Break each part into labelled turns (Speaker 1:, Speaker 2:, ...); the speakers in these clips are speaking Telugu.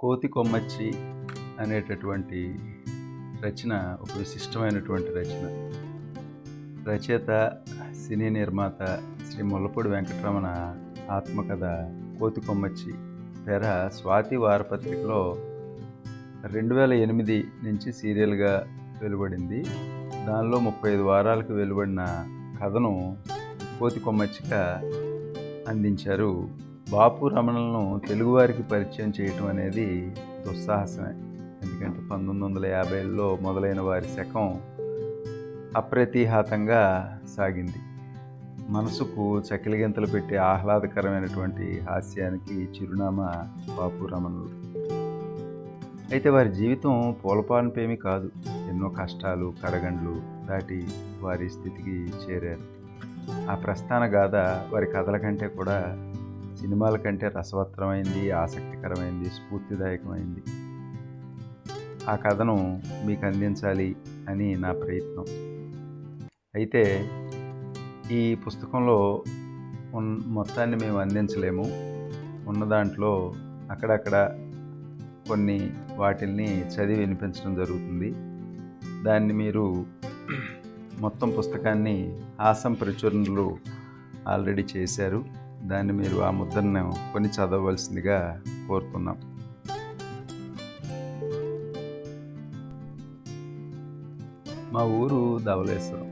Speaker 1: కోతి కొమ్మచ్చి అనేటటువంటి రచన ఒక విశిష్టమైనటువంటి రచన. రచయిత సినీ నిర్మాత శ్రీ ముల్లపూడి వెంకటరమణ ఆత్మకథ కోతి కొమ్మచ్చి పేర స్వాతి వారపత్రికలో రెండు వేల ఎనిమిది నుంచి సీరియల్గా వెలువడింది. దానిలో ముప్పై ఐదు వారాలకు వెలువడిన కథను కోతి కొమ్మచ్చిగా అందించారు. బాపు రమణలను తెలుగువారికి పరిచయం చేయటం అనేది దుస్సాహసమే. ఎందుకంటే పంతొమ్మిది వందల యాభైలో మొదలైన వారి శకం అప్రతిహాతంగా సాగింది. మనసుకు చకిలిగింతలు పెట్టే ఆహ్లాదకరమైనటువంటి హాస్యానికి చిరునామా బాపు రమణులు. అయితే వారి జీవితం పూలపాన్పేమి కాదు. ఎన్నో కష్టాలు కడగండ్లు దాటి వారి స్థితికి చేరారు. ఆ ప్రస్థాన గాథ వారి కథల కంటే కూడా సినిమాల కంటే రసవత్తరమైంది ఆసక్తికరమైంది స్ఫూర్తిదాయకమైంది. ఆ కథను మీకు అందించాలి అని నా ప్రయత్నం. అయితే ఈ పుస్తకంలో ఉన్ మొత్తాన్ని మేము అందించలేము. ఉన్న దాంట్లో అక్కడక్కడ కొన్ని వాటిల్ని చదివి వినిపించడం జరుగుతుంది. దాన్ని మీరు మొత్తం పుస్తకాన్ని హాసం ప్రచురణలు ఆల్రెడీ చేశారు. దాన్ని మీరు ఆ ముద్రను కొని చదవవలసిందిగా కోరుతున్నాం మా ఊరు ధవలేశ్వరం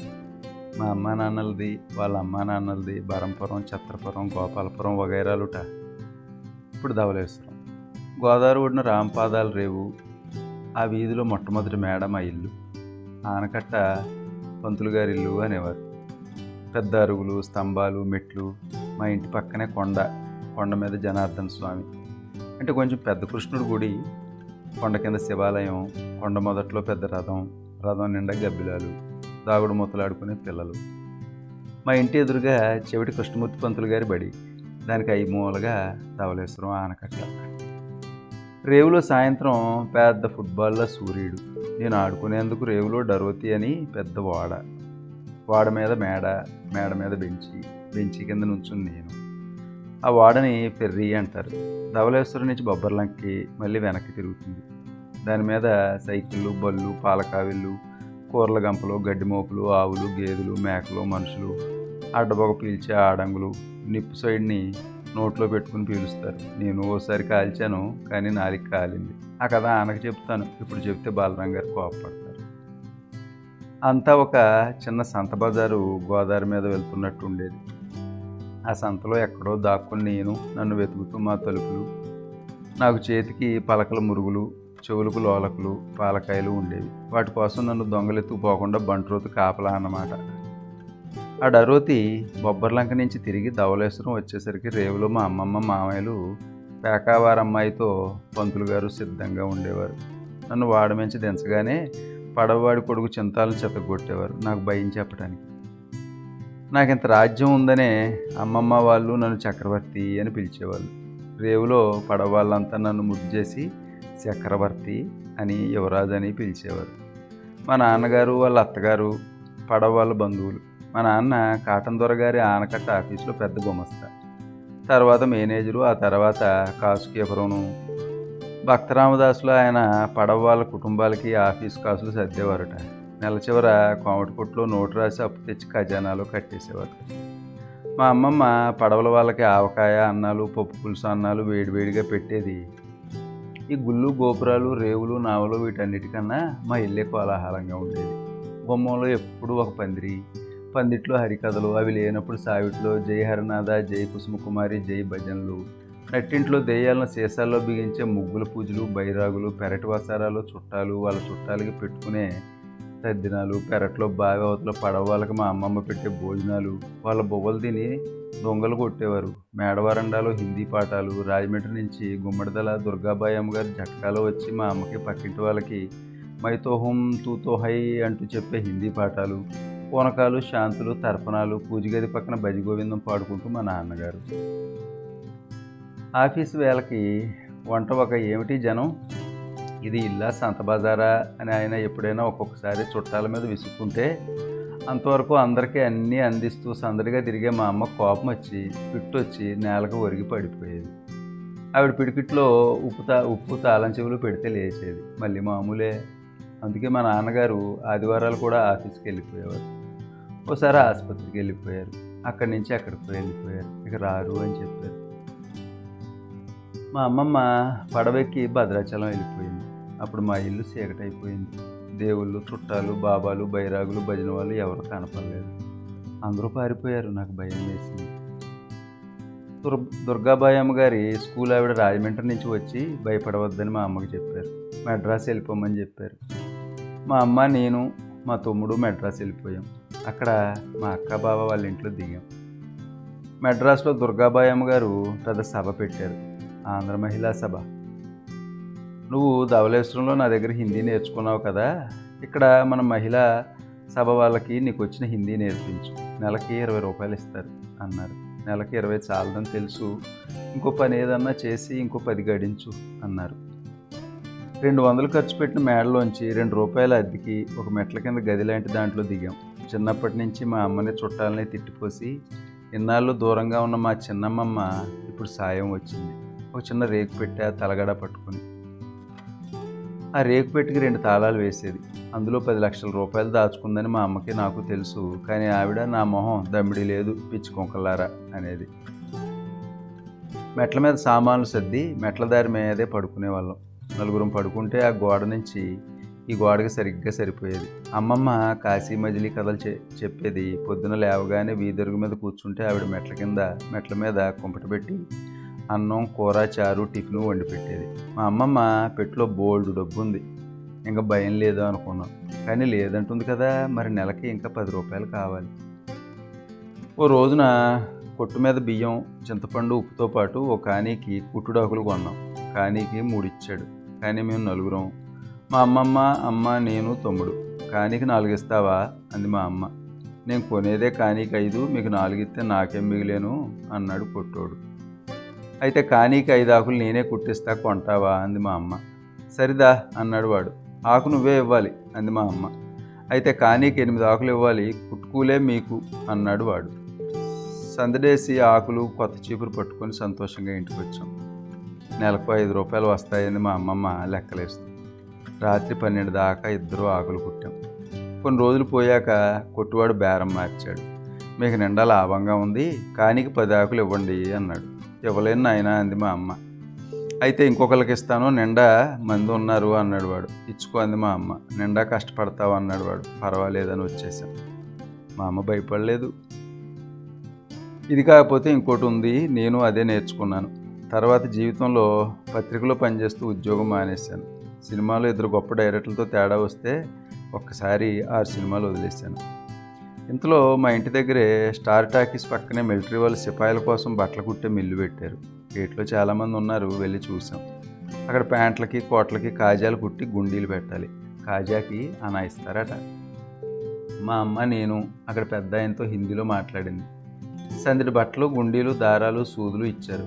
Speaker 1: మా అమ్మా నాన్నలది వాళ్ళ అమ్మా నాన్నలది బరంపురం ఛత్రపురం గోపాలపురం వగైరాలుట. ఇప్పుడు ధవలేశ్వరం గోదావరి ఒడిన రాంపాదాల రేవు ఆ వీధిలో మొట్టమొదటి మేడ మా ఇల్లు. ఆనకట్ట పంతులు గారి ఇల్లు అనేవారు. పెద్ద అరుగులు స్తంభాలు మెట్లు మా ఇంటి పక్కనే కొండ కొండ మీద జనార్దన స్వామి. అంటే కొంచెం పెద్ద కృష్ణుడి గుడి కొండ కింద శివాలయం కొండ మొదట్లో పెద్ద రథం రథం నిండా గబ్బిలాలు దాగుడు మూతలాడుకునే పిల్లలు. మా ఇంటి ఎదురుగా చెవిటి కృష్ణమూర్తి పంతులు గారి బడి. దానికి ఐదు మూలగా ధవలేశ్వరం ఆనకట్ట. రేవులో సాయంత్రం పెద్ద ఫుట్బాల్లో సూర్యుడు. నేను ఆడుకునేందుకు రేవులో డరోతి అని పెద్ద వాడ. వాడ మీద మేడ మేడ మీద బెంచి బెంచి కింద నుంచుని నేను. ఆ వాడని పెర్రి అంటారు. ధవలేశ్వరం నుంచి బొబ్బర్లంకి మళ్ళీ వెనక్కి తిరుగుతుంది. దాని మీద సైకిళ్ళు బళ్ళు పాలకావిళ్ళు కూరల గంపలు గడ్డి మోపులు ఆవులు గేదెలు మేకలు మనుషులు అడ్డబొగ పీల్చే ఆడంగులు నిప్పు సైడ్ని నోట్లో పెట్టుకుని పీలుస్తారు. నేను ఓసారి కాల్చాను కానీ నాలికి కాలింది. ఆ కథ ఆనకు చెప్తాను. ఇప్పుడు చెప్తే బాలరాం గారు కోపడతారు అంతా ఒక చిన్న సంత బజారు గోదావరి మీద వెళ్తున్నట్టు ఉండేది. ఆ సంతలో ఎక్కడో దాక్కుని నేను నన్ను వెతుకుతూ మా తలుపులు నాకు చేతికి పలకల మురుగులు చెవులకు లోలకులు పాలకాయలు ఉండేవి. వాటి కోసం నన్ను దొంగలెత్తుకుపోకుండా బంట్రోతు కాపలా అన్నమాట. ఆ డరోతి బొబ్బర్లంక నుంచి తిరిగి ధవలేశ్వరం వచ్చేసరికి రేవులో మా అమ్మమ్మ మామయ్యలు పేకావారమ్మాయితో పంతులు గారు సిద్ధంగా ఉండేవారు. నన్ను వాడమించి దించగానే పడవవాడి కొడుకు చింతాలను చెత్తగొట్టేవారు నాకు భయం చెప్పడానికి నాకు ఇంత రాజ్యం ఉందనే అమ్మమ్మ వాళ్ళు నన్ను చక్రవర్తి అని పిలిచేవాళ్ళు. రేవులో పడవ వాళ్ళంతా నన్ను ముద్దు చేసి చక్రవర్తి అని యువరాజు అని పిలిచేవారు. మా నాన్నగారు వాళ్ళ అత్తగారు పడవ వాళ్ళ బంధువులు. మా నాన్న కాటన్ దొరగారి ఆనకట్ట ఆఫీసులో పెద్ద గుమస్తా. తర్వాత మేనేజరు ఆ తర్వాత కాసు కీపరును. భక్తరామదాసులో ఆయన పడవ వాళ్ళ కుటుంబాలకి ఆఫీస్ కాసులు సర్దేవారట. నెల చివర కోమటి కొట్లో నోటు రాసి అప్పు తెచ్చి ఖజానాలో కట్టేసేవారు. మా అమ్మమ్మ పడవల వాళ్ళకి ఆవకాయ అన్నాలు పప్పు పులుసు అన్నాలు వేడివేడిగా పెట్టేది. ఈ గుళ్ళు గోపురాలు రేవులు నావలు వీటన్నిటికన్నా మా ఇల్లే కోలాహలంగా ఉండేది. బొమ్మలో ఎప్పుడూ ఒక పందిరి. పందిట్లో హరికథలు అవి లేనప్పుడు సావిట్లో జై హరినాథ జై కుసుమకుమారి జై భజనలు. నట్టింట్లో దెయ్యాలను సీసాల్లో బిగించే ముగ్గుల పూజలు బైరాగులు పెరటి వసారాలు చుట్టాలు వాళ్ళ చుట్టాలకి పెట్టుకునే తద్దినాలు పెరట్లో బావి అవతల పడవ వాళ్ళకి మా అమ్మమ్మ పెట్టే భోజనాలు వాళ్ళ బొవ్వలు తిని దొంగలు కొట్టేవారు. మేడవరండాలో హిందీ పాఠాలు రాజమండ్రి నుంచి గుమ్మడిదల దుర్గాబాయి అమ్మగారు జట్కాలో వచ్చి మా అమ్మకి పక్కింటి వాళ్ళకి మైతోహం తూతోహై అంటూ చెప్పే హిందీ పాఠాలు పూనకాలు శాంతులు తర్పణాలు పూజగది పక్కన భజగోవిందం పాడుకుంటూ మా నాన్నగారు. ఆఫీస్ వేళకి వంట ఒక ఏమిటి జనం? ఇది ఇల్లా సంత బజారా అని ఆయన ఎప్పుడైనా ఒక్కొక్కసారి చుట్టాల మీద విసుక్కుంటే అంతవరకు అందరికీ అన్నీ అందిస్తూ సందడిగా తిరిగే మా అమ్మ కోపం వచ్చి పిట్టొచ్చి నేలకు ఒరిగి పడిపోయేది. ఆవిడ పిడికిట్లో ఉప్పు తా ఉప్పు తాళం చెవులు పెడితే లేచేది. మళ్ళీ మామూలే. అందుకే మా నాన్నగారు ఆదివారాలు కూడా ఆఫీస్కి వెళ్ళిపోయేవారు. ఓసారి ఆసుపత్రికి వెళ్ళిపోయారు. అక్కడి నుంచి అక్కడికి వెళ్ళిపోయారు. ఇక రారు అని చెప్పారు. మా అమ్మమ్మ పడవెక్కి భద్రాచలం వెళ్ళిపోయింది. అప్పుడు మా ఇల్లు చీకటైపోయింది. దేవుళ్ళు చుట్టాలు బాబాలు బైరాగులు భజన వాళ్ళు ఎవరు కనపడలేదు. అందరూ పారిపోయారు. నాకు భయం వేసింది. దుర్ దుర్గాబాయమ్మ అమ్మగారి స్కూల్ ఆవిడ రాజమండ్రి నుంచి వచ్చి భయపడవద్దని మా అమ్మకి చెప్పారు. మెడ్రాస్ వెళ్ళిపోమని చెప్పారు. మా అమ్మ నేను మా తమ్ముడు మెడ్రాస్ వెళ్ళిపోయాం. అక్కడ మా అక్క బావ వాళ్ళ ఇంట్లో దిగాం. మెడ్రాస్లో దుర్గాబాయమ్మ అమ్మగారు పెద్ద సభ పెట్టారు. ఆంధ్ర మహిళా సభ. నువ్వు ధవళేశ్వరంలో నా దగ్గర హిందీ నేర్చుకున్నావు కదా ఇక్కడ మన మహిళా సభ వాళ్ళకి నీకు వచ్చిన హిందీ నేర్పించు. నెలకి ఇరవై రూపాయలు ఇస్తారు అన్నారు. నెలకి ఇరవై చాలదని తెలుసు. ఇంకో పని ఏదన్నా చేసి ఇంకో పది గడించు అన్నారు. రెండు వందలు ఖర్చు పెట్టిన మేడలోంచి రెండు రూపాయల అద్దెకి ఒక మెట్ల కింద గది లాంటి దాంట్లో దిగాం. చిన్నప్పటి నుంచి మా అమ్మని చుట్టాలని తిట్టిపోసి ఇన్నాళ్ళు దూరంగా ఉన్న మా చిన్నమ్మమ్మ ఇప్పుడు సాయం వచ్చింది. ఒక చిన్న రేకు పెట్టా తలగడ పట్టుకుని. ఆ రేకు పెట్టికి రెండు తాళాలు వేసేది. అందులో పది లక్షల రూపాయలు దాచుకుందని మా అమ్మకి నాకు తెలుసు. కానీ ఆవిడ నా మొహం దమ్మిడి లేదు పిచ్చి కొంకలారా అనేది. మెట్ల మీద సామాన్లు సర్ది మెట్ల దారి మీదే పడుకునేవాళ్ళం నలుగురం పడుకుంటే ఆ గోడ నుంచి ఈ గోడకి సరిగ్గా సరిపోయేది. అమ్మమ్మ కాశీ మజిలీ కథలు చె చెప్పేది. పొద్దున లేవగానే వీధరుగు మీద కూర్చుంటే ఆవిడ మెట్ల కింద మెట్ల మీద కుంపట పెట్టి అన్నం కూర చారు టిఫిన్ వండి పెట్టేది మా అమ్మమ్మ పెట్టులో బోల్డ్ డబ్బు ఉంది ఇంకా భయం లేదు అనుకున్నాం. కానీ లేదంటుంది కదా మరి నెలకి ఇంకా పది రూపాయలు కావాలి. ఓ రోజున కొట్టు మీద బియ్యం చింతపండు ఉప్పుతో పాటు ఓ కానీకి కుట్టుడాకులు కొన్నాం. కానీకి మూడిచ్చాడు. కానీ మేము నలుగురం. మా అమ్మమ్మ అమ్మ నేను తమ్ముడు. కానీకి నాలుగు ఇస్తావా అంది మా అమ్మ. నేను కొనేదే కానీకి ఐదు మీకు నాలుగు ఇస్తే నాకేం మిగిలేను? అన్నాడు కొట్టోడు. అయితే కానీకి ఐదు ఆకులు నేనే కుట్టిస్తా కొంటావా? అంది మా అమ్మ. సరిదా అన్నాడు వాడు. ఆకు నువ్వే ఇవ్వాలి అంది మా అమ్మ. అయితే కానీకి ఎనిమిది ఆకులు ఇవ్వాలి కుట్టుకులే మీకు అన్నాడు వాడు. సందడేసి ఆకులు కొత్త చీపురు పట్టుకొని సంతోషంగా ఇంటికి వచ్చాం. నెలకు ఐదు రూపాయలు వస్తాయని మా అమ్మమ్మ లెక్కలేస్తుంది రాత్రి పన్నెండు దాకా ఇద్దరు ఆకులు కుట్టాం. కొన్ని రోజులు పోయాక కొట్టువాడు బేరం మార్చాడు. మీకు నిండా లాభంగా ఉంది కానీకి పది ఆకులు ఇవ్వండి అన్నాడు. ఇవ్వలేను నాయన అంది మా అమ్మ. అయితే ఇంకొకరికి ఇస్తాను నిండా మంది ఉన్నారు అన్నాడు వాడు. ఇచ్చుకో అంది మా అమ్మ. నిండా కష్టపడతావు అన్నాడు వాడు. పర్వాలేదని వచ్చేసాం. మా అమ్మ భయపడలేదు. ఇది కాకపోతే ఇంకోటి ఉంది. నేను అదే నేర్చుకున్నాను. తర్వాత జీవితంలో పత్రికలో పనిచేస్తూ ఉద్యోగం మానేశాను. సినిమాలో ఇద్దరు గొప్ప డైరెక్టర్లతో తేడా వస్తే ఒక్కసారి ఆరు సినిమాలు వదిలేశాను. ఇంతలో మా ఇంటి దగ్గరే స్టార్ టాకీస్ పక్కనే మిలిటరీ వాళ్ళు సిపాయిల కోసం బట్టలు కుట్టే మిల్లు పెట్టారు. గేట్లో చాలామంది ఉన్నారు వెళ్ళి చూసాం. అక్కడ ప్యాంట్లకి కోట్లకి కాజాలు కుట్టి గుండీలు పెట్టాలి. కాజాకి అనా ఇస్తారట. మా అమ్మ నేను అక్కడ పెద్ద ఆయనతో హిందీలో మాట్లాడింది. సందడి బట్టలు గుండీలు దారాలు సూదులు ఇచ్చారు.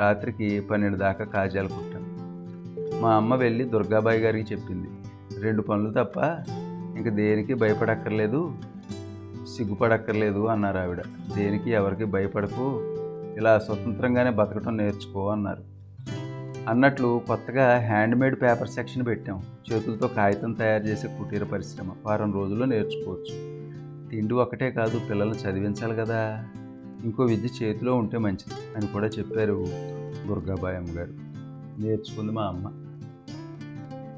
Speaker 1: రాత్రికి పన్నెండు దాకా కాజాలు కుట్టాం. మా అమ్మ వెళ్ళి దుర్గాబాయి గారికి చెప్పింది. రెండు పనులు తప్ప ఇంక దేనికి భయపడక్కర్లేదు. సిగ్గుపడక్కర్లేదు అన్నారు ఆవిడ. దేనికి ఎవరికి భయపడకు ఇలా స్వతంత్రంగానే బతకటం నేర్చుకో అన్నారు. అన్నట్లు కొత్తగా హ్యాండ్మేడ్ పేపర్ సెక్షన్ పెట్టాం. చేతులతో కాగితం తయారు చేసే కుటీర పరిశ్రమ. వారం రోజుల్లో నేర్చుకోవచ్చు. తిండి ఒకటే కాదు పిల్లల్ని చదివించాలి కదా. ఇంకో విద్య చేతిలో ఉంటే మంచిది అని కూడా చెప్పారు దుర్గాబాయి గారు నేర్చుకుంది మా అమ్మ.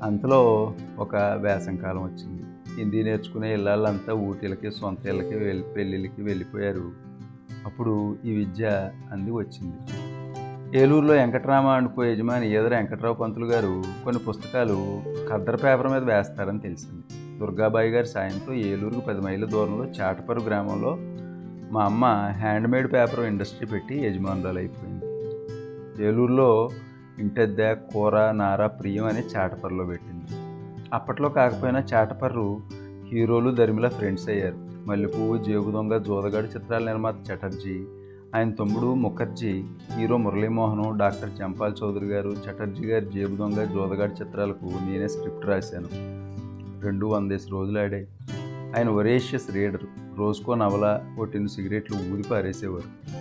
Speaker 1: అంతలో ఒక వేసంకాలం వచ్చింది. హిందీ నేర్చుకునే ఇళ్ళంతా ఊటీలకి సొంత ఇళ్ళకి వెళ్ళి పెళ్ళిళ్ళకి వెళ్ళిపోయారు. అప్పుడు ఈ విద్య అంది వచ్చింది. ఏలూరులో వెంకటరామ అనుకో యజమాని ఈదర వెంకటరావు పంతులు గారు కొన్ని పుస్తకాలు ఖద్దర పేపర్ మీద వేస్తారని తెలిసింది. దుర్గాబాయి గారి సాయంతో ఏలూరుకు పది మైళ్ళ దూరంలో చాటపరు గ్రామంలో మా అమ్మ హ్యాండ్మేడ్ పేపర్ ఇండస్ట్రీ పెట్టి యజమానురాలు అయిపోయింది. ఏలూరులో ఇంటద్దె కూర నార ప్రియం అని చాటపరలో పెట్టింది. అప్పట్లో కాకపోయినా చాటపర్రు హీరోలు ధర్మిల ఫ్రెండ్స్ అయ్యారు. మల్లెపువ్వు జేబు దొంగ జోదగాడు చిత్రాల నిర్మాత చటర్జీ ఆయన తమ్ముడు ముఖర్జీ హీరో మురళీమోహన్ డాక్టర్ చంపాల్ చౌదరి గారు చటర్జీ గారి జేబు దొంగ జోదగాడి చిత్రాలకు నేనే స్క్రిప్ట్ రాశాను. రెండు వందేసి రోజులు ఆడాయి. ఆయన ఒరేషియస్ రీడర్ రోజుకో నవల ఓ టిన్ను సిగరెట్లు ఊది పారేసేవారు